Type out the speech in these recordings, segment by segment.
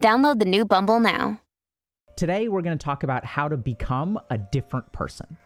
Download the new Bumble now. Today, we're going to talk about how to become a different person.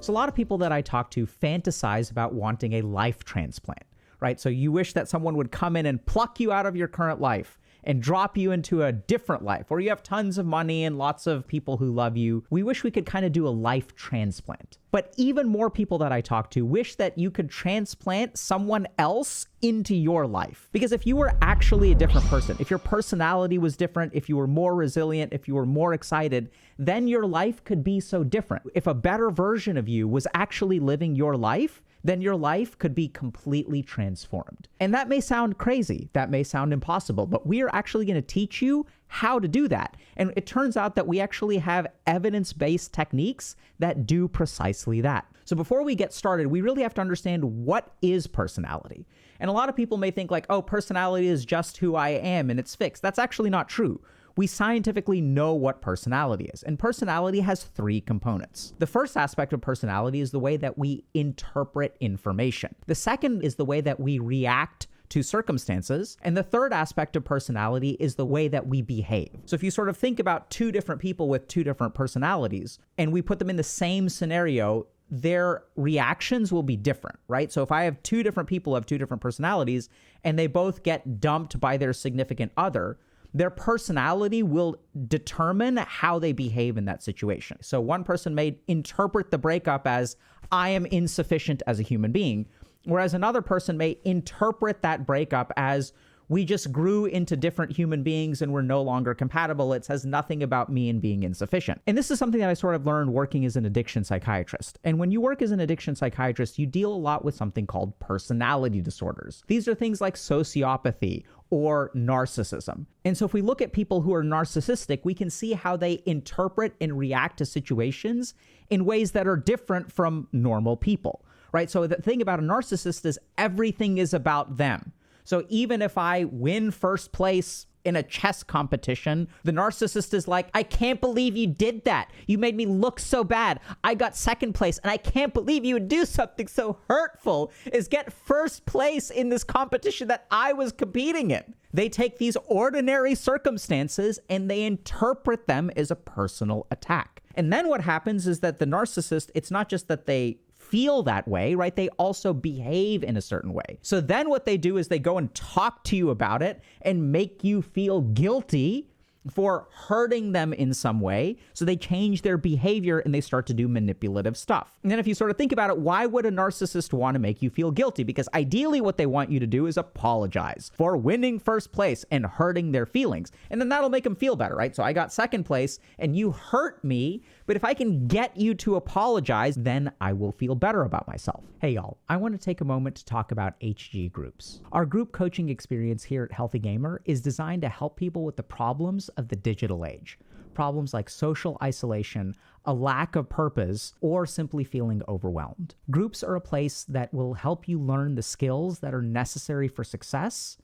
So, a lot of people that I talk to fantasize about wanting a life transplant, right? So, you wish that someone would come in and pluck you out of your current life and drop you into a different life where you have tons of money and lots of people who love you. We wish we could kind of do a life transplant. But even more people that I talk to wish that you could transplant someone else into your life. Because if you were actually a different person, if your personality was different, if you were more resilient, if you were more excited, then your life could be so different. If a better version of you was actually living your life, then your life could be completely transformed. And that may sound crazy, that may sound impossible, but we are actually going to teach you how to do that. And it turns out that we actually have evidence based techniques that do precisely that. So before we get started, we really have to understand what is personality. And a lot of people may think, like, oh, personality is just who I am and it's fixed. That's actually not true we scientifically know what personality is. And personality has three components. The first aspect of personality is the way that we interpret information, the second is the way that we react to circumstances. And the third aspect of personality is the way that we behave. So if you sort of think about two different people with two different personalities and we put them in the same scenario, their reactions will be different, right? So if I have two different people have two different personalities and they both get dumped by their significant other, their personality will determine how they behave in that situation. So one person may interpret the breakup as, I am insufficient as a human being, whereas another person may interpret that breakup as, we just grew into different human beings and we're no longer compatible. It says nothing about me and being insufficient. And this is something that I sort of learned working as an addiction psychiatrist. And when you work as an addiction psychiatrist, you deal a lot with something called personality disorders. These are things like sociopathy or narcissism. And so if we look at people who are narcissistic, we can see how they interpret and react to situations in ways that are different from normal people, right? So the thing about a narcissist is everything is about them. So even if I win first place in a chess competition, the narcissist is like, I can't believe you did that. You made me look so bad. I got second place, and I can't believe you would do something so hurtful is get first place in this competition that I was competing in. They take these ordinary circumstances and they interpret them as a personal attack. And then what happens is that the narcissist, it's not just that they feel that way, right? They also behave in a certain way. So then what they do is they go and talk to you about it and make you feel guilty for hurting them in some way. So they change their behavior and they start to do manipulative stuff. And then if you sort of think about it, why would a narcissist want to make you feel guilty? Because ideally, what they want you to do is apologize for winning first place and hurting their feelings. And then that'll make them feel better, right? So I got second place and you hurt me. But if I can get you to apologize, then I will feel better about myself. Hey, y'all, I want to take a moment to talk about HG Groups. Our group coaching experience here at Healthy Gamer is designed to help people with the problems of the digital age. Problems like social isolation, a lack of purpose, or simply feeling overwhelmed. Groups are a place that will help you learn the skills that are necessary for success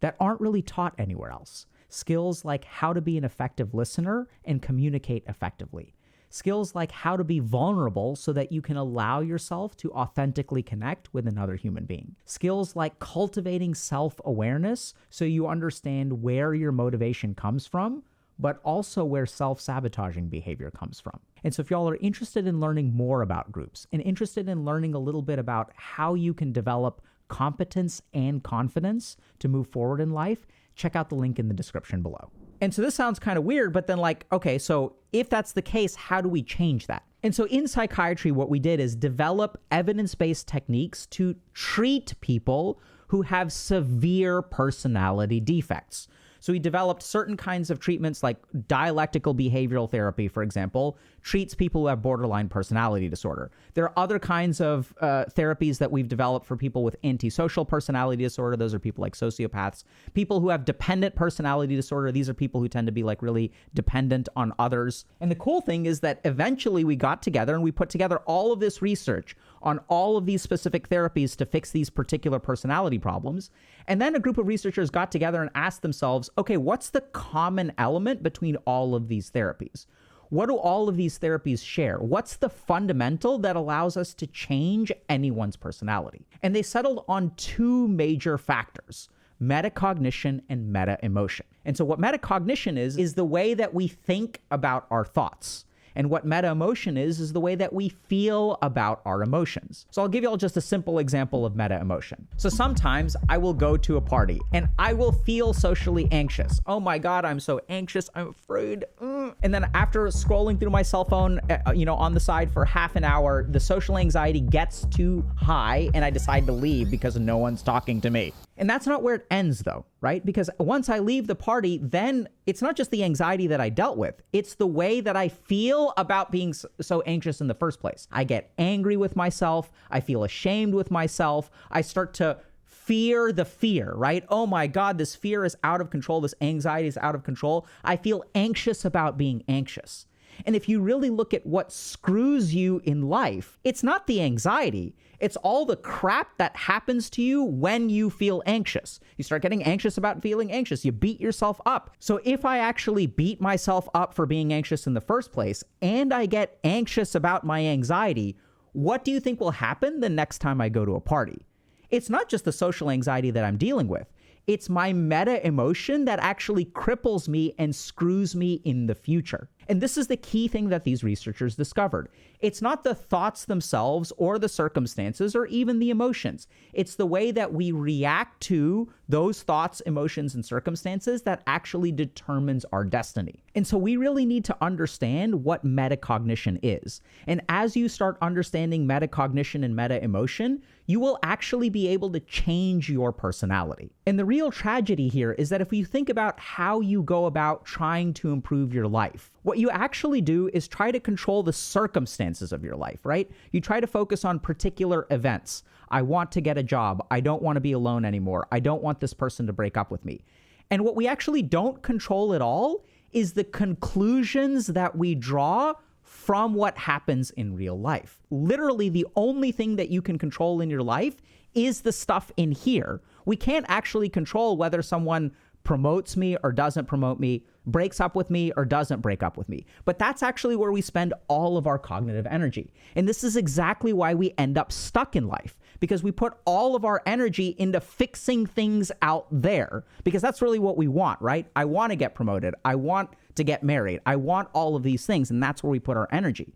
that aren't really taught anywhere else. Skills like how to be an effective listener and communicate effectively. Skills like how to be vulnerable so that you can allow yourself to authentically connect with another human being. Skills like cultivating self awareness so you understand where your motivation comes from, but also where self sabotaging behavior comes from. And so, if y'all are interested in learning more about groups and interested in learning a little bit about how you can develop competence and confidence to move forward in life, check out the link in the description below. And so this sounds kind of weird, but then, like, okay, so if that's the case, how do we change that? And so in psychiatry, what we did is develop evidence based techniques to treat people who have severe personality defects. So he developed certain kinds of treatments like dialectical behavioral therapy, for example, treats people who have borderline personality disorder. There are other kinds of uh, therapies that we've developed for people with antisocial personality disorder. Those are people like sociopaths. People who have dependent personality disorder. These are people who tend to be like really dependent on others. And the cool thing is that eventually we got together and we put together all of this research on all of these specific therapies to fix these particular personality problems. And then a group of researchers got together and asked themselves, okay, what's the common element between all of these therapies? What do all of these therapies share? What's the fundamental that allows us to change anyone's personality? And they settled on two major factors metacognition and meta emotion. And so, what metacognition is, is the way that we think about our thoughts. And what meta emotion is, is the way that we feel about our emotions. So I'll give you all just a simple example of meta emotion. So sometimes I will go to a party and I will feel socially anxious. Oh my God, I'm so anxious. I'm afraid. Mm. And then after scrolling through my cell phone, uh, you know, on the side for half an hour, the social anxiety gets too high and I decide to leave because no one's talking to me. And that's not where it ends, though, right? Because once I leave the party, then it's not just the anxiety that I dealt with, it's the way that I feel about being so anxious in the first place. I get angry with myself. I feel ashamed with myself. I start to fear the fear, right? Oh my God, this fear is out of control. This anxiety is out of control. I feel anxious about being anxious. And if you really look at what screws you in life, it's not the anxiety. It's all the crap that happens to you when you feel anxious. You start getting anxious about feeling anxious. You beat yourself up. So if I actually beat myself up for being anxious in the first place and I get anxious about my anxiety, what do you think will happen the next time I go to a party? It's not just the social anxiety that I'm dealing with. It's my meta emotion that actually cripples me and screws me in the future. And this is the key thing that these researchers discovered. It's not the thoughts themselves or the circumstances or even the emotions. It's the way that we react to those thoughts, emotions, and circumstances that actually determines our destiny. And so we really need to understand what metacognition is. And as you start understanding metacognition and meta emotion, you will actually be able to change your personality. And the real tragedy here is that if you think about how you go about trying to improve your life, what you actually do is try to control the circumstances of your life, right? You try to focus on particular events. I want to get a job. I don't want to be alone anymore. I don't want this person to break up with me. And what we actually don't control at all is the conclusions that we draw from what happens in real life. Literally, the only thing that you can control in your life is the stuff in here. We can't actually control whether someone promotes me or doesn't promote me, breaks up with me or doesn't break up with me. But that's actually where we spend all of our cognitive energy. And this is exactly why we end up stuck in life because we put all of our energy into fixing things out there because that's really what we want, right? I want to get promoted. I want to get married. I want all of these things. And that's where we put our energy.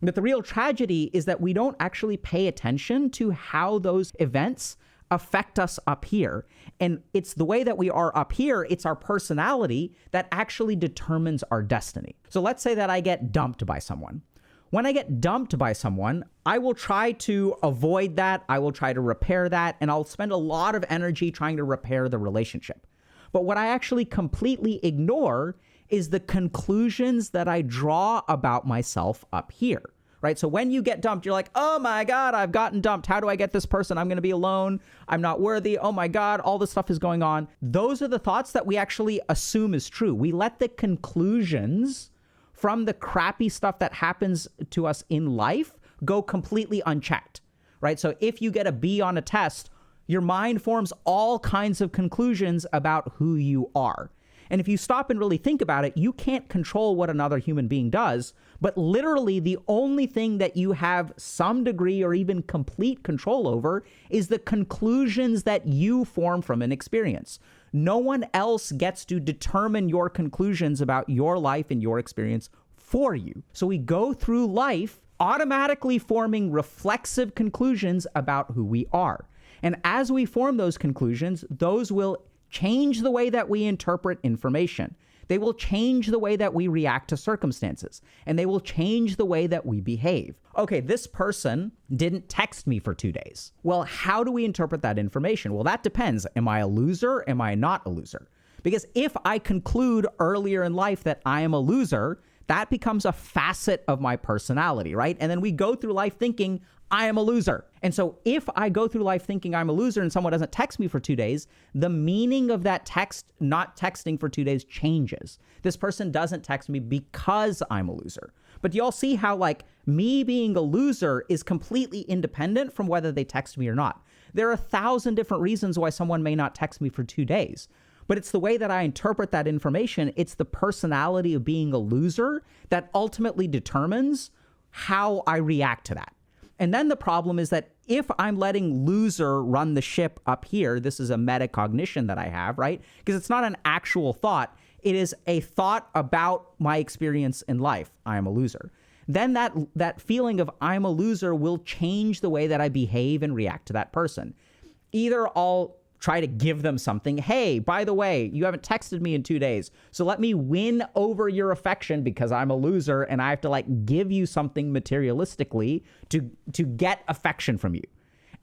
But the real tragedy is that we don't actually pay attention to how those events affect us up here. And it's the way that we are up here, it's our personality that actually determines our destiny. So let's say that I get dumped by someone. When I get dumped by someone, I will try to avoid that. I will try to repair that. And I'll spend a lot of energy trying to repair the relationship. But what I actually completely ignore is the conclusions that I draw about myself up here right? So when you get dumped, you're like, oh my God, I've gotten dumped. How do I get this person? I'm going to be alone. I'm not worthy. Oh my God, all this stuff is going on. Those are the thoughts that we actually assume is true. We let the conclusions from the crappy stuff that happens to us in life go completely unchecked, right? So if you get a B on a test, your mind forms all kinds of conclusions about who you are. And if you stop and really think about it, you can't control what another human being does. But literally, the only thing that you have some degree or even complete control over is the conclusions that you form from an experience. No one else gets to determine your conclusions about your life and your experience for you. So we go through life automatically forming reflexive conclusions about who we are. And as we form those conclusions, those will change the way that we interpret information. They will change the way that we react to circumstances, and they will change the way that we behave. Okay, this person didn't text me for two days. Well, how do we interpret that information? Well, that depends. Am I a loser? Am I not a loser? Because if I conclude earlier in life that I am a loser, that becomes a facet of my personality, right? And then we go through life thinking, I am a loser. And so if I go through life thinking I'm a loser and someone doesn't text me for two days, the meaning of that text, not texting for two days, changes. This person doesn't text me because I'm a loser. But you all see how, like, me being a loser is completely independent from whether they text me or not. There are a thousand different reasons why someone may not text me for two days. But it's the way that I interpret that information, it's the personality of being a loser that ultimately determines how I react to that. And then the problem is that if I'm letting loser run the ship up here, this is a metacognition that I have, right? Because it's not an actual thought, it is a thought about my experience in life. I am a loser. Then that that feeling of I'm a loser will change the way that I behave and react to that person. Either I'll try to give them something. Hey, by the way, you haven't texted me in two days. So let me win over your affection because I'm a loser and I have to like give you something materialistically to to get affection from you.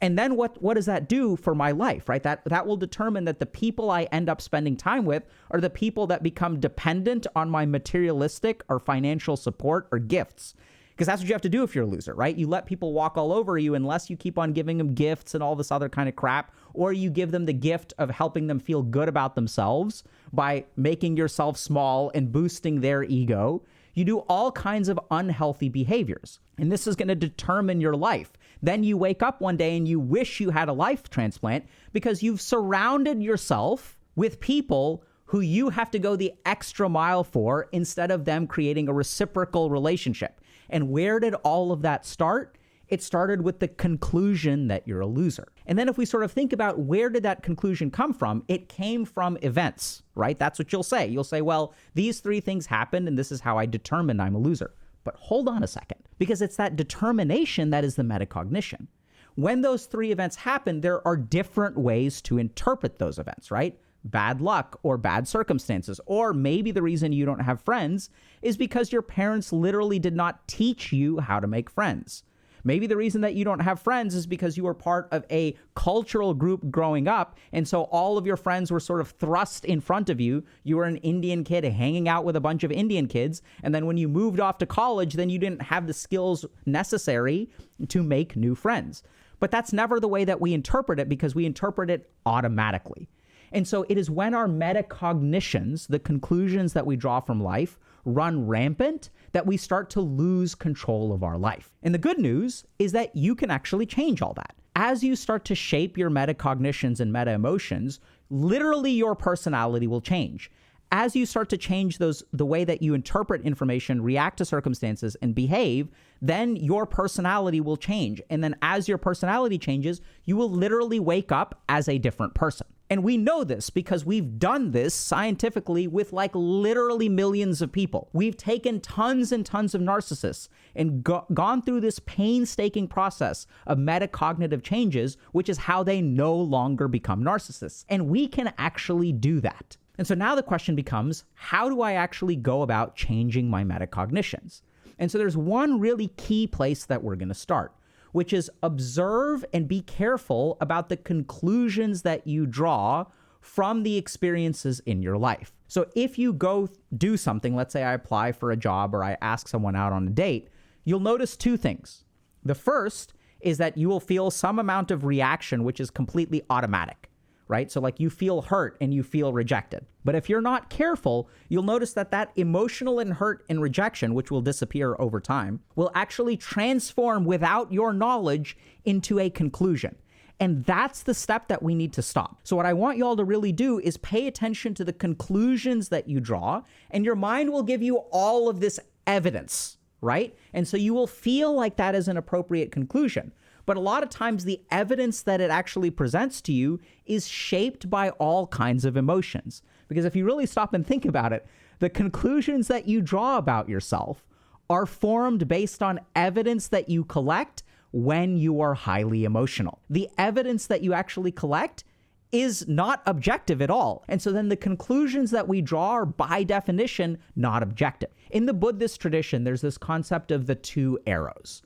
And then what what does that do for my life, right? That that will determine that the people I end up spending time with are the people that become dependent on my materialistic or financial support or gifts because that's what you have to do if you're a loser, right? You let people walk all over you unless you keep on giving them gifts and all this other kind of crap, or you give them the gift of helping them feel good about themselves by making yourself small and boosting their ego. You do all kinds of unhealthy behaviors, and this is going to determine your life. Then you wake up one day and you wish you had a life transplant because you've surrounded yourself with people who you have to go the extra mile for instead of them creating a reciprocal relationship. And where did all of that start? It started with the conclusion that you're a loser. And then if we sort of think about where did that conclusion come from, it came from events, right? That's what you'll say. You'll say, well, these three things happened and this is how I determined I'm a loser. But hold on a second, because it's that determination that is the metacognition. When those three events happen, there are different ways to interpret those events, right? bad luck or bad circumstances. Or maybe the reason you don't have friends is because your parents literally did not teach you how to make friends. Maybe the reason that you don't have friends is because you were part of a cultural group growing up. And so all of your friends were sort of thrust in front of you. You were an Indian kid hanging out with a bunch of Indian kids. And then when you moved off to college, then you didn't have the skills necessary to make new friends. But that's never the way that we interpret it because we interpret it automatically. And so it is when our metacognitions, the conclusions that we draw from life, run rampant that we start to lose control of our life. And the good news is that you can actually change all that. As you start to shape your metacognitions and meta emotions, literally your personality will change. As you start to change those the way that you interpret information, react to circumstances and behave, then your personality will change. And then as your personality changes, you will literally wake up as a different person. And we know this because we've done this scientifically with like literally millions of people. We've taken tons and tons of narcissists and go- gone through this painstaking process of metacognitive changes, which is how they no longer become narcissists. And we can actually do that. And so now the question becomes how do I actually go about changing my metacognitions? And so there's one really key place that we're going to start which is observe and be careful about the conclusions that you draw from the experiences in your life. So if you go do something, let's say I apply for a job or I ask someone out on a date, you'll notice two things. The first is that you will feel some amount of reaction, which is completely automatic right? So, like, you feel hurt and you feel rejected. But if you're not careful, you'll notice that that emotional and hurt and rejection, which will disappear over time, will actually transform without your knowledge into a conclusion. And that's the step that we need to stop. So, what I want y'all to really do is pay attention to the conclusions that you draw, and your mind will give you all of this evidence, right? And so you will feel like that is an appropriate conclusion. But a lot of times, the evidence that it actually presents to you is shaped by all kinds of emotions. Because if you really stop and think about it, the conclusions that you draw about yourself are formed based on evidence that you collect when you are highly emotional. The evidence that you actually collect is not objective at all. And so then the conclusions that we draw are by definition not objective. In the Buddhist tradition, there's this concept of the two arrows.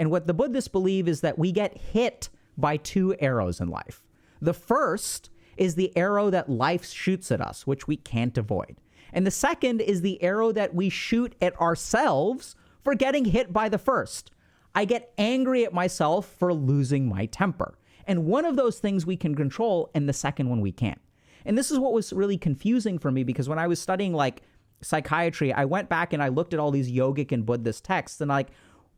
And what the Buddhists believe is that we get hit by two arrows in life. The first is the arrow that life shoots at us, which we can't avoid. And the second is the arrow that we shoot at ourselves for getting hit by the first. I get angry at myself for losing my temper. And one of those things we can control, and the second one we can't. And this is what was really confusing for me because when I was studying like psychiatry, I went back and I looked at all these yogic and Buddhist texts and like,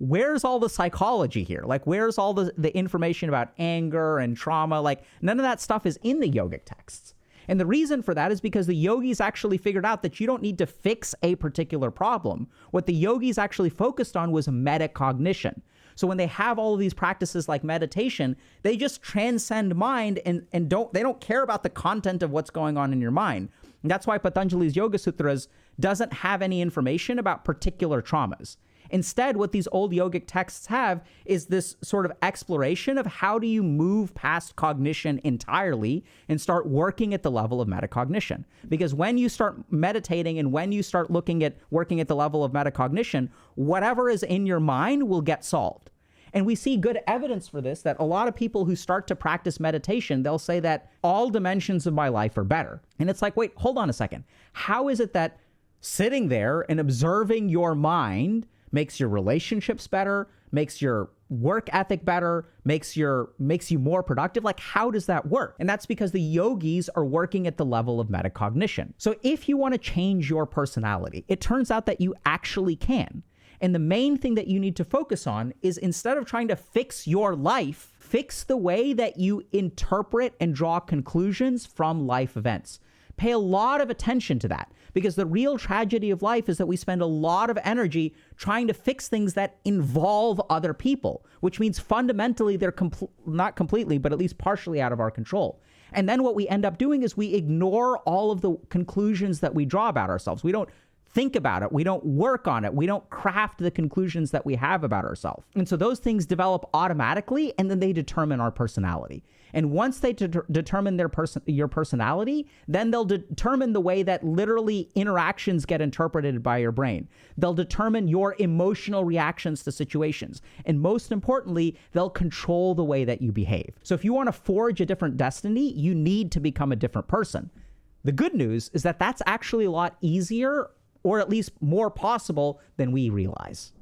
where's all the psychology here? Like, where's all the, the information about anger and trauma? Like, none of that stuff is in the yogic texts. And the reason for that is because the yogis actually figured out that you don't need to fix a particular problem. What the yogis actually focused on was metacognition. So when they have all of these practices like meditation, they just transcend mind and, and don't they don't care about the content of what's going on in your mind. And that's why Patanjali's Yoga Sutras doesn't have any information about particular traumas. Instead, what these old yogic texts have is this sort of exploration of how do you move past cognition entirely and start working at the level of metacognition. Because when you start meditating and when you start looking at working at the level of metacognition, whatever is in your mind will get solved. And we see good evidence for this that a lot of people who start to practice meditation, they'll say that all dimensions of my life are better. And it's like, wait, hold on a second. How is it that sitting there and observing your mind makes your relationships better, makes your work ethic better, makes your makes you more productive. Like how does that work? And that's because the yogis are working at the level of metacognition. So if you want to change your personality, it turns out that you actually can. And the main thing that you need to focus on is instead of trying to fix your life, fix the way that you interpret and draw conclusions from life events. Pay a lot of attention to that because the real tragedy of life is that we spend a lot of energy trying to fix things that involve other people, which means fundamentally they're not completely, but at least partially out of our control. And then what we end up doing is we ignore all of the conclusions that we draw about ourselves. We don't think about it. We don't work on it. We don't craft the conclusions that we have about ourselves. And so those things develop automatically and then they determine our personality. And once they de- determine their person your personality, then they'll de- determine the way that literally interactions get interpreted by your brain. They'll determine your emotional reactions to situations. And most importantly, they'll control the way that you behave. So if you want to forge a different destiny, you need to become a different person. The good news is that that's actually a lot easier or at least more possible than we realize.